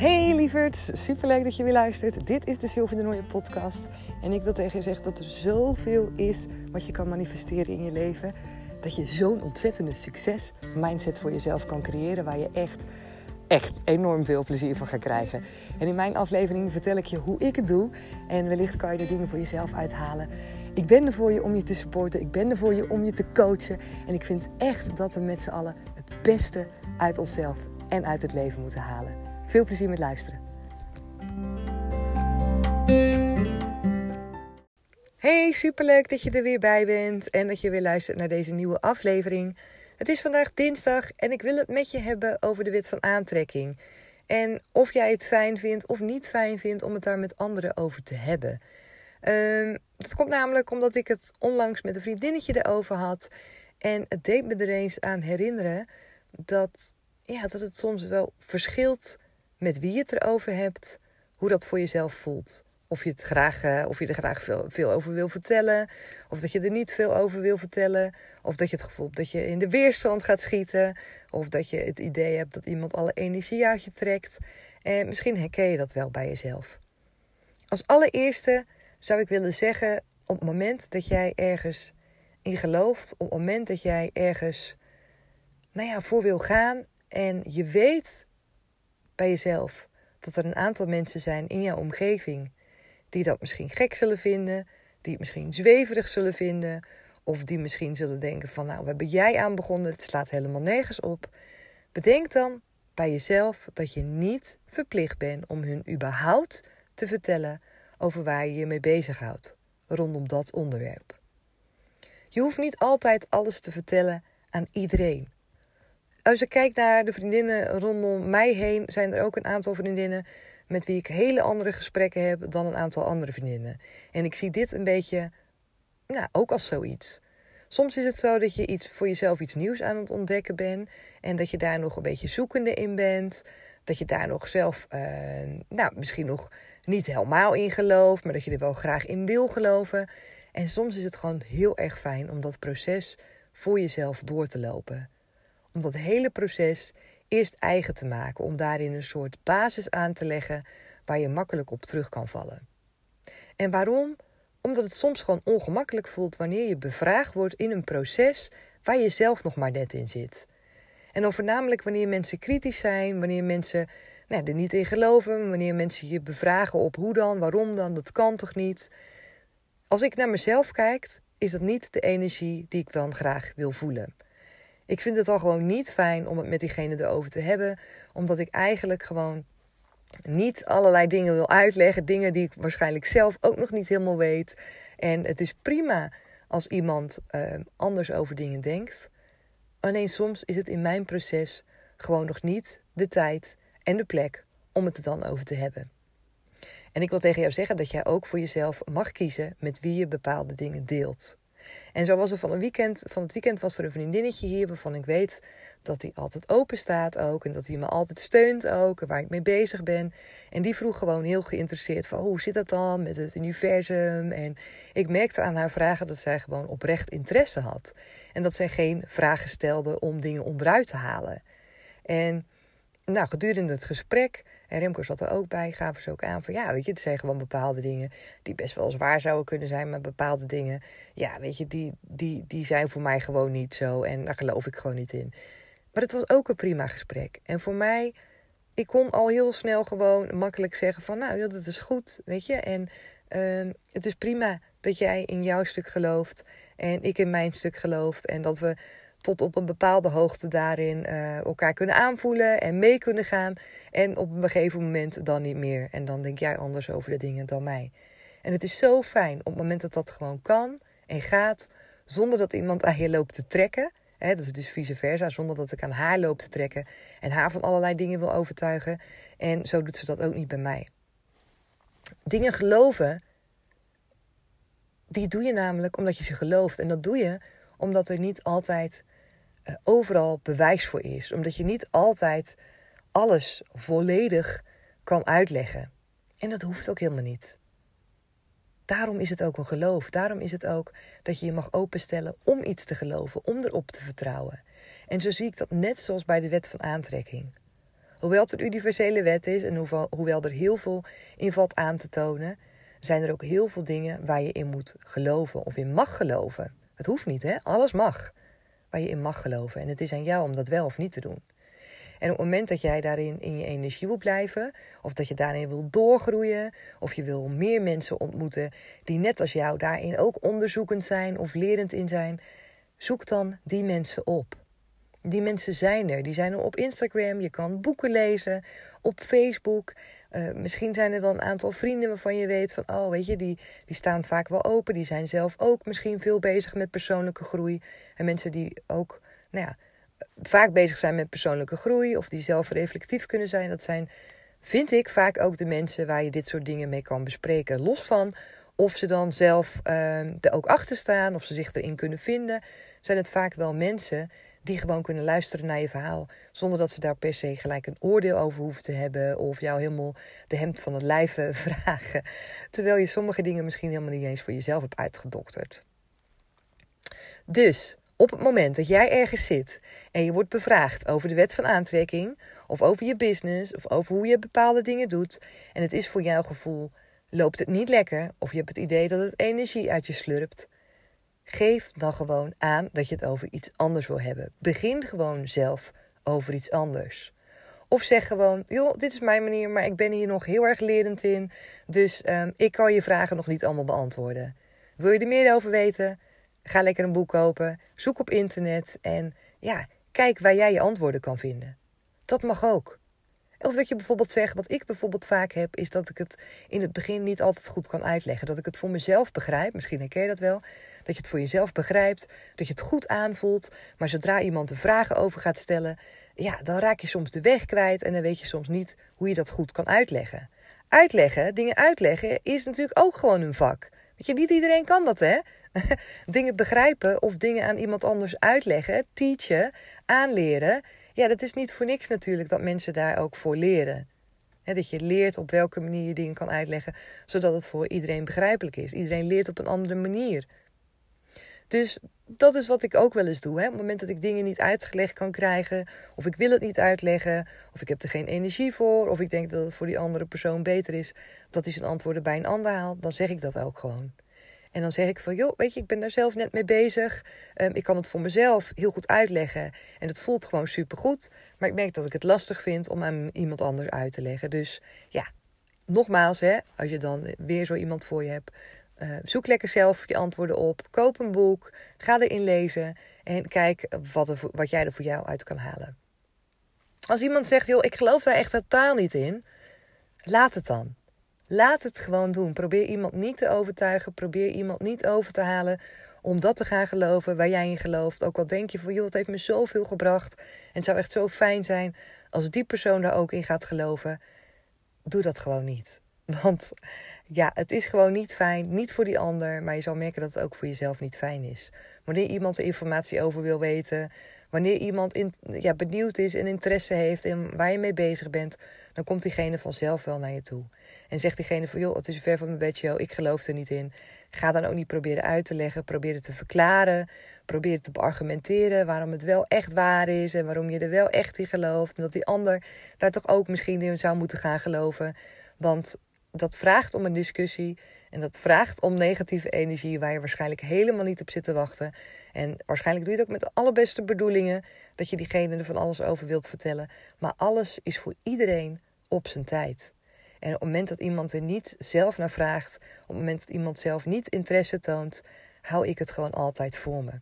Hey lieverd, superleuk dat je weer luistert. Dit is de Sylvie de Nooie podcast. En ik wil tegen je zeggen dat er zoveel is wat je kan manifesteren in je leven. Dat je zo'n ontzettende succes mindset voor jezelf kan creëren waar je echt, echt enorm veel plezier van gaat krijgen. En in mijn aflevering vertel ik je hoe ik het doe. En wellicht kan je er dingen voor jezelf uithalen. Ik ben er voor je om je te supporten. Ik ben er voor je om je te coachen. En ik vind echt dat we met z'n allen het beste uit onszelf en uit het leven moeten halen. Veel plezier met luisteren. Hey, superleuk dat je er weer bij bent en dat je weer luistert naar deze nieuwe aflevering. Het is vandaag dinsdag en ik wil het met je hebben over de wet van aantrekking. En of jij het fijn vindt of niet fijn vindt om het daar met anderen over te hebben. Um, dat komt namelijk omdat ik het onlangs met een vriendinnetje erover had. En het deed me er eens aan herinneren dat, ja, dat het soms wel verschilt met wie je het erover hebt, hoe dat voor jezelf voelt. Of je, het graag, uh, of je er graag veel, veel over wil vertellen, of dat je er niet veel over wil vertellen, of dat je het gevoel hebt dat je in de weerstand gaat schieten, of dat je het idee hebt dat iemand alle energie uit je trekt. En misschien herken je dat wel bij jezelf. Als allereerste zou ik willen zeggen, op het moment dat jij ergens in gelooft, op het moment dat jij ergens nou ja, voor wil gaan en je weet bij jezelf dat er een aantal mensen zijn in jouw omgeving die dat misschien gek zullen vinden, die het misschien zweverig zullen vinden, of die misschien zullen denken van nou, waar ben jij aan begonnen? Het slaat helemaal nergens op. Bedenk dan bij jezelf dat je niet verplicht bent om hun überhaupt te vertellen over waar je je mee bezighoudt rondom dat onderwerp. Je hoeft niet altijd alles te vertellen aan iedereen. Als ik kijk naar de vriendinnen rondom mij heen, zijn er ook een aantal vriendinnen met wie ik hele andere gesprekken heb dan een aantal andere vriendinnen. En ik zie dit een beetje, nou, ook als zoiets. Soms is het zo dat je iets voor jezelf iets nieuws aan het ontdekken bent en dat je daar nog een beetje zoekende in bent. Dat je daar nog zelf, uh, nou, misschien nog niet helemaal in gelooft, maar dat je er wel graag in wil geloven. En soms is het gewoon heel erg fijn om dat proces voor jezelf door te lopen om dat hele proces eerst eigen te maken, om daarin een soort basis aan te leggen waar je makkelijk op terug kan vallen. En waarom? Omdat het soms gewoon ongemakkelijk voelt wanneer je bevraagd wordt in een proces waar je zelf nog maar net in zit. En dan voornamelijk wanneer mensen kritisch zijn, wanneer mensen nou, er niet in geloven, wanneer mensen je bevragen op hoe dan, waarom dan, dat kan toch niet. Als ik naar mezelf kijk, is dat niet de energie die ik dan graag wil voelen. Ik vind het al gewoon niet fijn om het met diegene erover te hebben, omdat ik eigenlijk gewoon niet allerlei dingen wil uitleggen, dingen die ik waarschijnlijk zelf ook nog niet helemaal weet. En het is prima als iemand uh, anders over dingen denkt. Alleen soms is het in mijn proces gewoon nog niet de tijd en de plek om het er dan over te hebben. En ik wil tegen jou zeggen dat jij ook voor jezelf mag kiezen met wie je bepaalde dingen deelt. En zo was er van, een weekend, van het weekend was er een vriendinnetje hier waarvan ik weet dat hij altijd open staat ook. En dat hij me altijd steunt ook. En waar ik mee bezig ben. En die vroeg gewoon heel geïnteresseerd van hoe zit dat dan met het universum? En ik merkte aan haar vragen dat zij gewoon oprecht interesse had. En dat zij geen vragen stelde om dingen onderuit te halen. En nou, gedurende het gesprek en Remco zat er ook bij, gaven ze ook aan van ja, weet je, er zijn gewoon bepaalde dingen die best wel zwaar zouden kunnen zijn, maar bepaalde dingen, ja, weet je, die, die, die zijn voor mij gewoon niet zo en daar geloof ik gewoon niet in. Maar het was ook een prima gesprek. En voor mij, ik kon al heel snel gewoon makkelijk zeggen van nou, dat is goed, weet je. En uh, het is prima dat jij in jouw stuk gelooft en ik in mijn stuk geloof en dat we tot op een bepaalde hoogte daarin uh, elkaar kunnen aanvoelen en mee kunnen gaan. En op een gegeven moment dan niet meer. En dan denk jij anders over de dingen dan mij. En het is zo fijn op het moment dat dat gewoon kan en gaat, zonder dat iemand aan je loopt te trekken. Hè, dat is dus vice versa, zonder dat ik aan haar loop te trekken en haar van allerlei dingen wil overtuigen. En zo doet ze dat ook niet bij mij. Dingen geloven, die doe je namelijk omdat je ze gelooft. En dat doe je omdat er niet altijd overal bewijs voor is. Omdat je niet altijd alles volledig kan uitleggen. En dat hoeft ook helemaal niet. Daarom is het ook een geloof. Daarom is het ook dat je je mag openstellen om iets te geloven, om erop te vertrouwen. En zo zie ik dat net zoals bij de wet van aantrekking. Hoewel het een universele wet is en hoewel, hoewel er heel veel in valt aan te tonen, zijn er ook heel veel dingen waar je in moet geloven of in mag geloven. Het hoeft niet, hè? Alles mag. Waar je in mag geloven. En het is aan jou om dat wel of niet te doen. En op het moment dat jij daarin in je energie wil blijven, of dat je daarin wil doorgroeien, of je wil meer mensen ontmoeten die net als jou daarin ook onderzoekend zijn of lerend in zijn, zoek dan die mensen op. Die mensen zijn er. Die zijn er op Instagram. Je kan boeken lezen. Op Facebook. Uh, misschien zijn er wel een aantal vrienden waarvan je weet van, oh weet je, die, die staan vaak wel open. Die zijn zelf ook misschien veel bezig met persoonlijke groei. En mensen die ook, nou ja, vaak bezig zijn met persoonlijke groei of die zelf reflectief kunnen zijn, dat zijn, vind ik, vaak ook de mensen waar je dit soort dingen mee kan bespreken. Los van of ze dan zelf uh, er ook achter staan of ze zich erin kunnen vinden, zijn het vaak wel mensen die gewoon kunnen luisteren naar je verhaal. Zonder dat ze daar per se gelijk een oordeel over hoeven te hebben. Of jou helemaal de hemd van het lijf vragen. Terwijl je sommige dingen misschien helemaal niet eens voor jezelf hebt uitgedokterd. Dus op het moment dat jij ergens zit en je wordt bevraagd over de wet van aantrekking, of over je business, of over hoe je bepaalde dingen doet, en het is voor jouw gevoel, loopt het niet lekker, of je hebt het idee dat het energie uit je slurpt, geef dan gewoon aan dat je het over iets anders wil hebben. Begin gewoon zelf over iets anders. Of zeg gewoon, joh, dit is mijn manier, maar ik ben hier nog heel erg lerend in, dus um, ik kan je vragen nog niet allemaal beantwoorden. Wil je er meer over weten? Ga lekker een boek kopen, zoek op internet en ja, kijk waar jij je antwoorden kan vinden. Dat mag ook. Of dat je bijvoorbeeld zegt, wat ik bijvoorbeeld vaak heb, is dat ik het in het begin niet altijd goed kan uitleggen. Dat ik het voor mezelf begrijp, misschien herken je dat wel. Dat je het voor jezelf begrijpt, dat je het goed aanvoelt. Maar zodra iemand er vragen over gaat stellen, ja, dan raak je soms de weg kwijt en dan weet je soms niet hoe je dat goed kan uitleggen. Uitleggen, dingen uitleggen, is natuurlijk ook gewoon een vak. Weet je, niet iedereen kan dat, hè? dingen begrijpen of dingen aan iemand anders uitleggen, teachen, aanleren. Ja, dat is niet voor niks natuurlijk dat mensen daar ook voor leren. dat je leert op welke manier je dingen kan uitleggen, zodat het voor iedereen begrijpelijk is. Iedereen leert op een andere manier. Dus dat is wat ik ook wel eens doe. Hè? Op het moment dat ik dingen niet uitgelegd kan krijgen, of ik wil het niet uitleggen, of ik heb er geen energie voor, of ik denk dat het voor die andere persoon beter is dat hij zijn antwoorden bij een ander haalt, dan zeg ik dat ook gewoon. En dan zeg ik van, joh, weet je, ik ben daar zelf net mee bezig. Um, ik kan het voor mezelf heel goed uitleggen. En het voelt gewoon supergoed. Maar ik merk dat ik het lastig vind om aan iemand anders uit te leggen. Dus ja, nogmaals, hè, als je dan weer zo iemand voor je hebt, uh, zoek lekker zelf je antwoorden op. Koop een boek. Ga erin lezen. En kijk wat, wat jij er voor jou uit kan halen. Als iemand zegt, joh, ik geloof daar echt totaal niet in. Laat het dan. Laat het gewoon doen. Probeer iemand niet te overtuigen. Probeer iemand niet over te halen om dat te gaan geloven waar jij in gelooft. Ook al denk je van, joh, het heeft me zoveel gebracht. En het zou echt zo fijn zijn als die persoon daar ook in gaat geloven. Doe dat gewoon niet. Want ja, het is gewoon niet fijn. Niet voor die ander, maar je zal merken dat het ook voor jezelf niet fijn is. Wanneer iemand er informatie over wil weten, wanneer iemand in, ja, benieuwd is en interesse heeft in waar je mee bezig bent, dan komt diegene vanzelf wel naar je toe. En zegt diegene van, joh, het is ver van mijn bedshow, ik geloof er niet in. Ga dan ook niet proberen uit te leggen, probeer het te verklaren, probeer het te beargumenteren waarom het wel echt waar is en waarom je er wel echt in gelooft. En dat die ander daar toch ook misschien in zou moeten gaan geloven. Want dat vraagt om een discussie en dat vraagt om negatieve energie waar je waarschijnlijk helemaal niet op zit te wachten. En waarschijnlijk doe je het ook met de allerbeste bedoelingen dat je diegene er van alles over wilt vertellen. Maar alles is voor iedereen op zijn tijd. En op het moment dat iemand er niet zelf naar vraagt, op het moment dat iemand zelf niet interesse toont, hou ik het gewoon altijd voor me.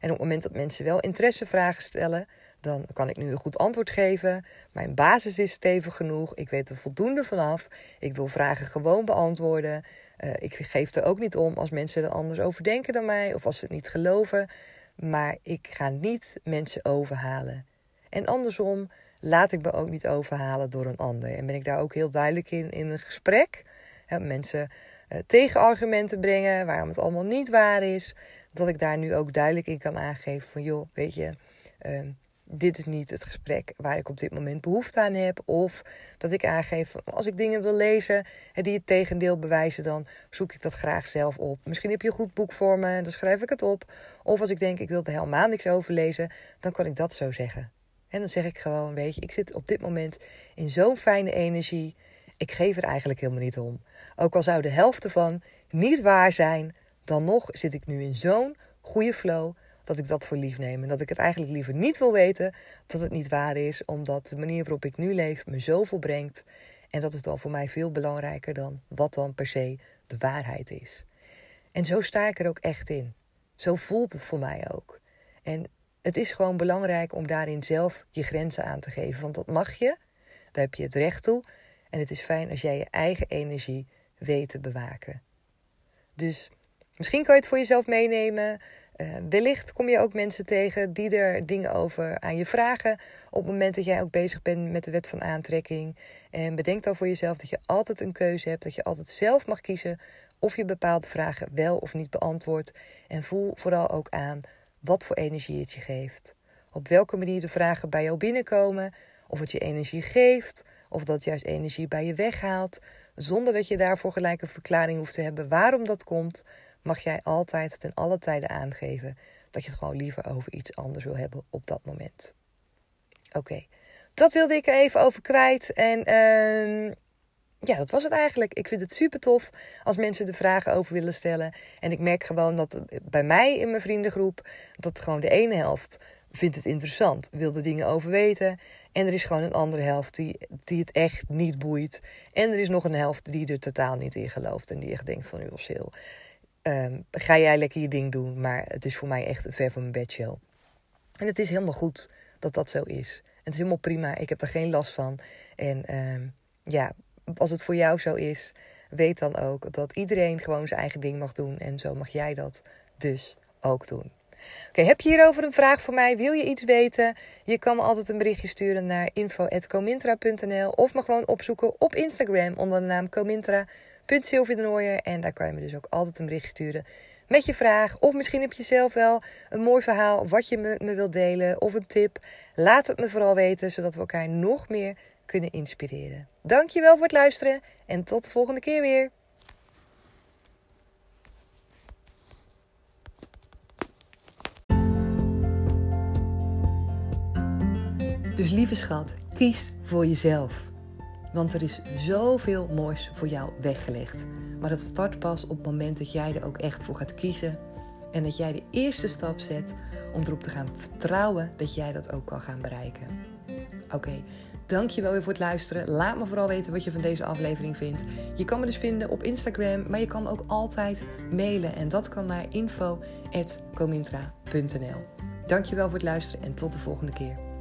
En op het moment dat mensen wel interessevragen stellen, dan kan ik nu een goed antwoord geven. Mijn basis is stevig genoeg. Ik weet er voldoende vanaf. Ik wil vragen gewoon beantwoorden. Uh, ik geef er ook niet om als mensen er anders over denken dan mij of als ze het niet geloven. Maar ik ga niet mensen overhalen. En andersom laat ik me ook niet overhalen door een ander. En ben ik daar ook heel duidelijk in in een gesprek. mensen uh, tegenargumenten brengen waarom het allemaal niet waar is. Dat ik daar nu ook duidelijk in kan aangeven van joh, weet je, uh, dit is niet het gesprek waar ik op dit moment behoefte aan heb. Of dat ik aangeef, als ik dingen wil lezen die het tegendeel bewijzen, dan zoek ik dat graag zelf op. Misschien heb je een goed boek voor me, dan schrijf ik het op. Of als ik denk, ik wil er helemaal niks over lezen, dan kan ik dat zo zeggen. En dan zeg ik gewoon, weet je, ik zit op dit moment in zo'n fijne energie. Ik geef er eigenlijk helemaal niet om. Ook al zou de helft ervan niet waar zijn, dan nog zit ik nu in zo'n goede flow dat ik dat voor lief neem. En dat ik het eigenlijk liever niet wil weten dat het niet waar is, omdat de manier waarop ik nu leef me zoveel brengt. En dat is dan voor mij veel belangrijker dan wat dan per se de waarheid is. En zo sta ik er ook echt in. Zo voelt het voor mij ook. En het is gewoon belangrijk om daarin zelf je grenzen aan te geven. Want dat mag je, daar heb je het recht toe. En het is fijn als jij je eigen energie weet te bewaken. Dus misschien kan je het voor jezelf meenemen. Uh, wellicht kom je ook mensen tegen die er dingen over aan je vragen. Op het moment dat jij ook bezig bent met de wet van aantrekking. En bedenk dan voor jezelf dat je altijd een keuze hebt. Dat je altijd zelf mag kiezen of je bepaalde vragen wel of niet beantwoordt. En voel vooral ook aan wat voor energie het je geeft. Op welke manier de vragen bij jou binnenkomen. Of het je energie geeft. Of dat juist energie bij je weghaalt. Zonder dat je daarvoor gelijk een verklaring hoeft te hebben waarom dat komt mag jij altijd ten alle tijden aangeven dat je het gewoon liever over iets anders wil hebben op dat moment. Oké, dat wilde ik er even over kwijt. En uh, ja, dat was het eigenlijk. Ik vind het super tof als mensen er vragen over willen stellen. En ik merk gewoon dat bij mij in mijn vriendengroep, dat gewoon de ene helft vindt het interessant, wil er dingen over weten. En er is gewoon een andere helft die, die het echt niet boeit. En er is nog een helft die er totaal niet in gelooft en die echt denkt van, joh, Sil, um, ga jij lekker je ding doen. Maar het is voor mij echt ver van mijn bedshow. En het is helemaal goed dat dat zo is. En het is helemaal prima. Ik heb er geen last van. En um, ja, als het voor jou zo is, weet dan ook dat iedereen gewoon zijn eigen ding mag doen. En zo mag jij dat dus ook doen. Oké, heb je hierover een vraag voor mij? Wil je iets weten? Je kan me altijd een berichtje sturen naar info.comintra.nl of me gewoon opzoeken op Instagram onder de naam Comintra. En daar kan je me dus ook altijd een bericht sturen met je vraag. Of misschien heb je zelf wel een mooi verhaal wat je me, me wilt delen of een tip. Laat het me vooral weten, zodat we elkaar nog meer kunnen inspireren. Dankjewel voor het luisteren en tot de volgende keer weer. Dus lieve schat, kies voor jezelf. Want er is zoveel moois voor jou weggelegd. Maar het start pas op het moment dat jij er ook echt voor gaat kiezen. En dat jij de eerste stap zet om erop te gaan vertrouwen dat jij dat ook kan gaan bereiken. Oké, dankjewel weer voor het luisteren. Laat me vooral weten wat je van deze aflevering vindt. Je kan me dus vinden op Instagram, maar je kan me ook altijd mailen. En dat kan naar info.comintra.nl Dankjewel voor het luisteren en tot de volgende keer.